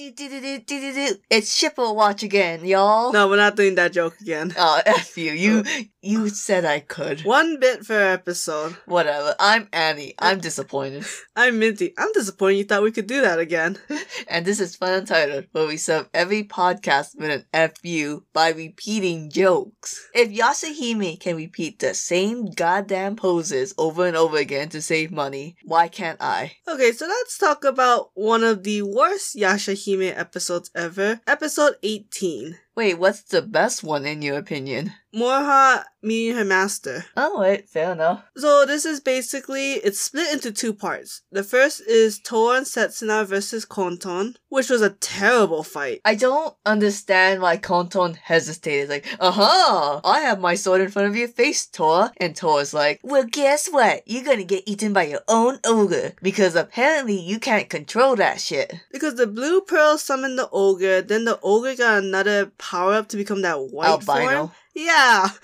Do, do, do, do, do, do, do. It's Shippo Watch again, y'all. No, we're not doing that joke again. Oh, F you. You, oh. you said I could. One bit per episode. Whatever. I'm Annie. Uh, I'm disappointed. I'm Minty. I'm disappointed you thought we could do that again. And this is Fun Untitled, where we serve every podcast with an F you by repeating jokes. If Yashahime can repeat the same goddamn poses over and over again to save money, why can't I? Okay, so let's talk about one of the worst Yashahime episodes ever. Episode 18. Wait, what's the best one in your opinion? Moroha meeting her master. Oh, wait, fair enough. So this is basically it's split into two parts. The first is Towa and Setsuna versus Konton, which was a terrible fight. I don't understand why Konton hesitated. Like, uh-huh, I have my sword in front of your face, Towa. And Towa's like, well, guess what? You're gonna get eaten by your own ogre. Because apparently you can't control that shit. Because the blue pearl summoned the ogre, then the ogre got another power up to become that white form. Yeah.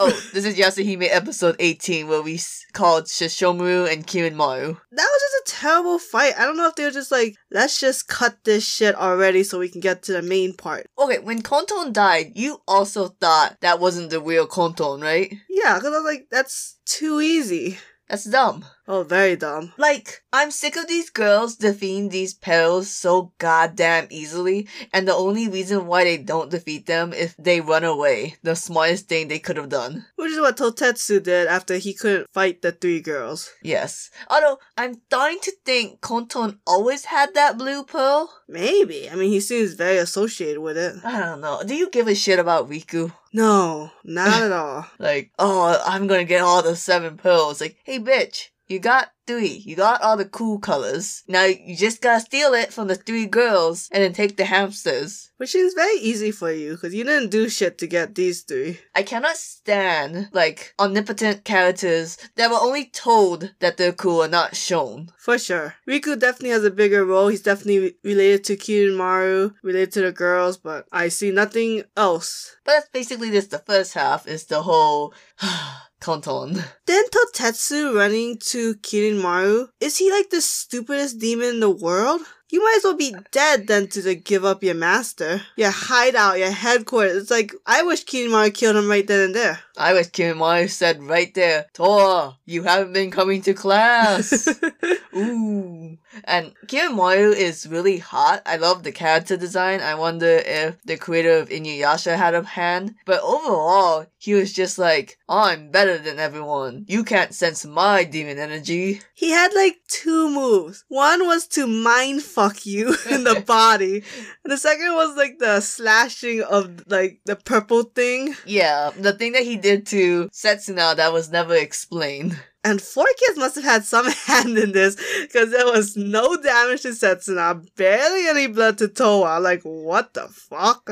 Oh, this is Yashahime episode 18 where we called Sesshomaru and Kirinmaru. That was just a terrible fight. I don't know if they were just like, let's just cut this shit already so we can get to the main part. Okay, when Konton died, you also thought that wasn't the real Konton, right? Yeah, because I was like, that's too easy. That's dumb. Oh, very dumb. Like, I'm sick of these girls defeating these perils so goddamn easily, and the only reason why they don't defeat them is they run away. The smartest thing they could have done. Which is what Totetsu did after he couldn't fight the three girls. Yes. Although, I'm starting to think Konton always had that blue pearl. Maybe. I mean, he seems very associated with it. I don't know. Do you give a shit about Riku? No, not at all. Like, oh, I'm gonna get all the seven pearls. Like, hey, bitch, you got three. You got all the cool colors. Now you just gotta steal it from the three girls and then take the hamsters. Which is very easy for you, because you didn't do shit to get these three. I cannot stand, like, omnipotent characters that were only told that they're cool and not shown. For sure. Riku definitely has a bigger role. He's definitely re- related to Kirinmaru, related to the girls, but I see nothing else. But that's basically just the first half, is the whole Konton. Then Totetsu running to Kirinmaru, is he like the stupidest demon in the world? You might as well be dead than to like, give up your master. Your hideout, your headquarters. It's like, I wish Kirinmaru killed him right then and there. I wish Kirinmaru said right there, Tora, you haven't been coming to class. Ooh. And Kirinmaru is really hot. I love the character design. I wonder if the creator of Inuyasha had a hand. But overall, he was just like, I'm better than everyone. You can't sense my demon energy. he had like two moves. One was to mind fuck you in the body. And the second was like the slashing of like the purple thing. Yeah, the thing that he did to Setsuna that was never explained. And Four Kids must have had some hand in this because there was no damage to Setsuna, barely any blood to Towa. Like, what the fuck?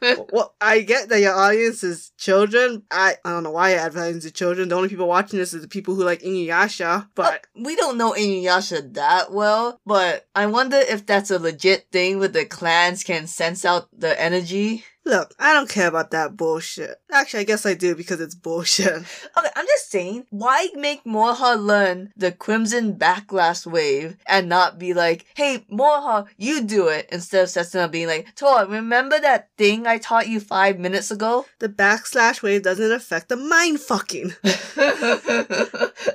well, I get that your audience is children. I, I don't know why you're advertising to children. The only people watching this is the people who like Inuyasha. But we don't know Inuyasha that well, but I wonder if that's a legit thing where the clans can sense out the energy. Look, I don't care about that bullshit. Actually, I guess I do because it's bullshit. Okay, I'm just saying, why make Moroha learn the Crimson Backlash wave and not be like, hey, Moroha, you do it, instead of Setsuna being like, Tora, remember that thing I taught you five minutes ago? The backslash wave doesn't affect the mind fucking.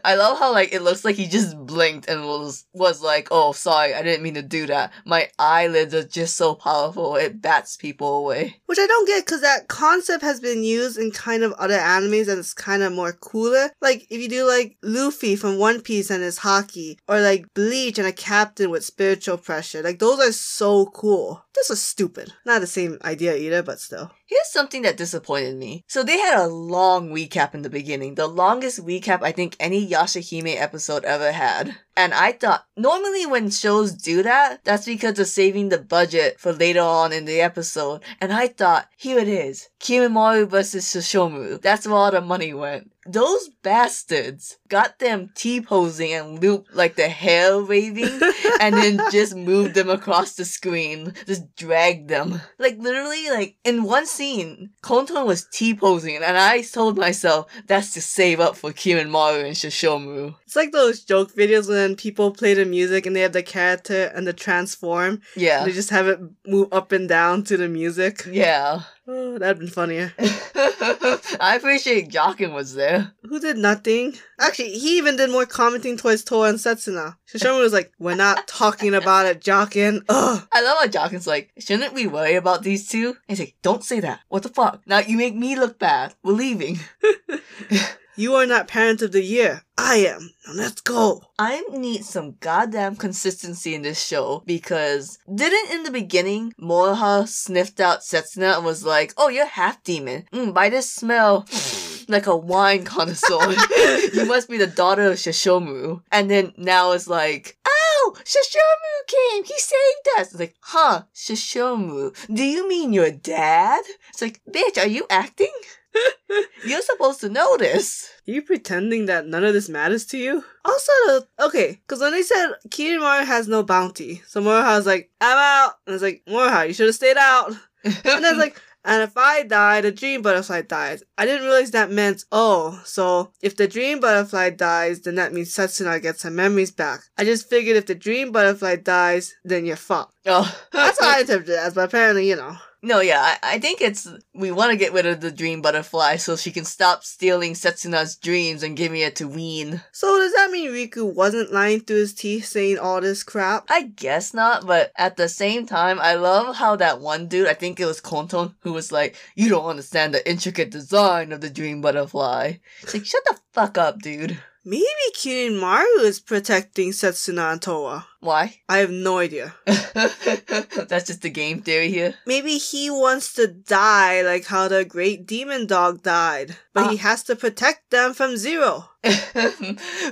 I love how like it looks like he just blinked and was was like, "Oh, sorry, I didn't mean to do that. My eyelids are just so powerful; it bats people away." Which I don't get because that concept has been used in kind of other animes and it's kind of more cooler. Like if you do like Luffy from One Piece and his haki, or like Bleach and a captain with spiritual pressure, like those are so cool. This was stupid. Not the same idea either, but still. Here's something that disappointed me. So they had a long recap in the beginning, the longest recap I think any Yashahime episode ever had. And I thought, normally when shows do that, that's because they're saving the budget for later on in the episode. And I thought, here it is. Kirinmaru versus Sesshomaru. That's where all the money went. Those bastards got them T-posing and looped like the hair waving and then just moved them across the screen. Just dragged them. Like literally like in one scene, Konton was T-posing and I told myself that's to save up for Kirinmaru and Sesshomaru. It's like those joke videos when people play the music and they have the character and the transform. Yeah. They just have it move up and down to the music. Yeah. Oh. Oh, that'd been funnier. I appreciate Jaken was there. Who did nothing? Actually, he even did more commenting towards Towa and Setsuna. Sesshomaru was like, "We're not talking about it, Jaken." Ugh. I love how Jaken's like, shouldn't we worry about these two? And he's like, don't say that. What the fuck? Now you make me look bad. We're leaving. You are not parent of the year. I am. Now let's go. I need some goddamn consistency in this show because didn't in the beginning Moroha sniffed out Setsuna and was like, "Oh, you're half demon. Mm, by this smell." Like a wine connoisseur. you must be the daughter of Sesshomaru. And then now it's like, oh, Sesshomaru came. He saved us. It's like, huh, Sesshomaru. Do you mean your dad? It's like, bitch, are you acting? You're supposed to know this. Are you pretending that none of this matters to you? Also, okay, because when they said Kirinmaru has no bounty, so Moroha's like, I'm out. And it's like, Moroha, you should have stayed out. And then it's like, and if I die, the dream butterfly dies. I didn't realize that meant, oh, so if the dream butterfly dies, then that means Setsuna gets her memories back. I just figured if the dream butterfly dies, then you're fucked. oh, That's how I interpreted it as, but apparently, you know. No, yeah, I, I think it's we want to get rid of the dream butterfly so she can stop stealing Setsuna's dreams and giving it to Ween. So does that mean Riku wasn't lying through his teeth saying all this crap? I guess not, but at the same time, I love how that one dude, I think it was Konton, who was like, "You don't understand the intricate design of the dream butterfly." It's like, shut the fuck up, dude. Maybe Kirinmaru is protecting Setsuna and Towa. Why? I have no idea. That's just the game theory here. Maybe he wants to die like how the great demon dog died, but he ah. has to protect them from Zero.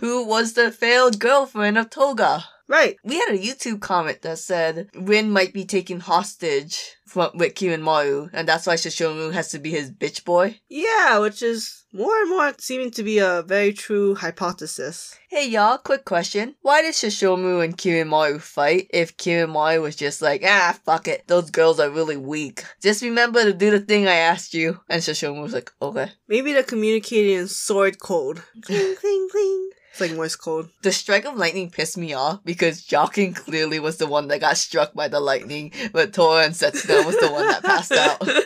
Who was the failed girlfriend of Toga? Right. We had a YouTube comment that said Rin might be taken hostage from with Kirinmaru, and that's why Sesshomaru has to be his bitch boy. Yeah, which is more and more seeming to be a very true hypothesis. Hey y'all, quick question. Why did Sesshomaru and Kirinmaru fight if Kirinmaru was just like, ah, fuck it, those girls are really weak. Just remember to do the thing I asked you. And Sesshomaru was like, okay. Maybe they're communicating in sword code. Cling, cling, cling. It's like Morse code. The strike of lightning pissed me off because Jaken clearly was the one that got struck by the lightning, but Tora and Setsuna was the one that passed out.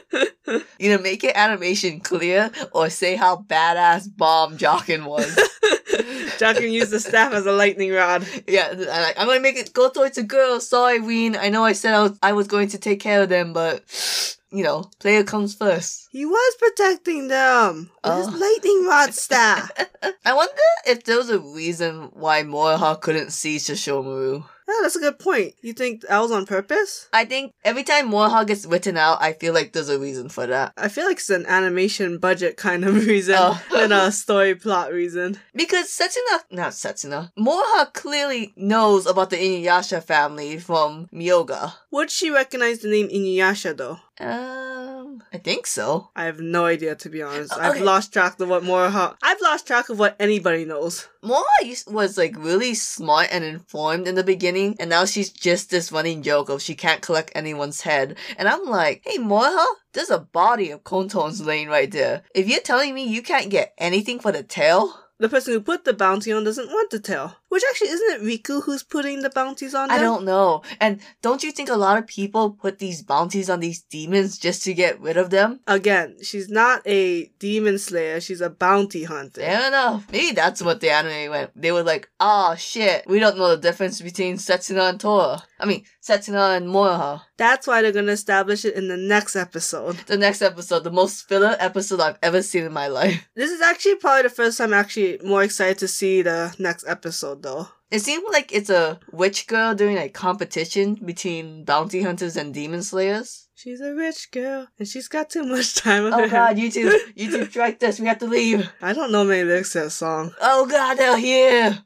You know, make it animation clear or say how badass bomb Jaken was. Jaken used the staff as a lightning rod. yeah, and I, I'm gonna make it go towards the girls. Sorry, Ween. I know I said I was, I was going to take care of them, but you know, player comes first. He was protecting them with his Oh. lightning rod staff. I wonder if there was a reason why Moroha couldn't see Sesshomaru. Yeah, that's a good point. You think that was on purpose? I think every time Moroha gets written out, I feel like there's a reason for that. I feel like it's an animation budget kind of reason Oh. than a story plot reason. Because Setsuna, not Setsuna, Moroha clearly knows about the Inuyasha family from Myoga. Would she recognize the name Inuyasha though? Um, I think so. I have no idea to be honest. Uh, I've lost track of what Moroha. I've lost track of what anybody knows. Used, was like really smart and informed in the beginning, and now she's just this running joke of she can't collect anyone's head. And I'm like, hey Moroha, there's a body of Konton's laying right there. If you're telling me you can't get anything for the tail, The person who put the bounty on doesn't want to tell. Which actually isn't it Riku who's putting the bounties on them? I don't know. And don't you think a lot of people put these bounties on these demons just to get rid of them? Again, she's not a demon slayer, she's a bounty hunter. Fair enough. Maybe that's what the anime went. They were like, oh shit, we don't know the difference between Setsuna and Tora. I mean, Setsuna and Moroha. That's why they're gonna establish it in the next episode. The next episode, the most filler episode I've ever seen in my life. This is actually probably the first time I'm actually more excited to see the next episode though. It seemed like it's a witch girl doing a competition between bounty hunters and demon slayers. She's a rich girl and she's got too much time on Oh her god, hands. YouTube, YouTube strike this, we have to leave. I don't know many lyrics to that song. Oh god, they're here!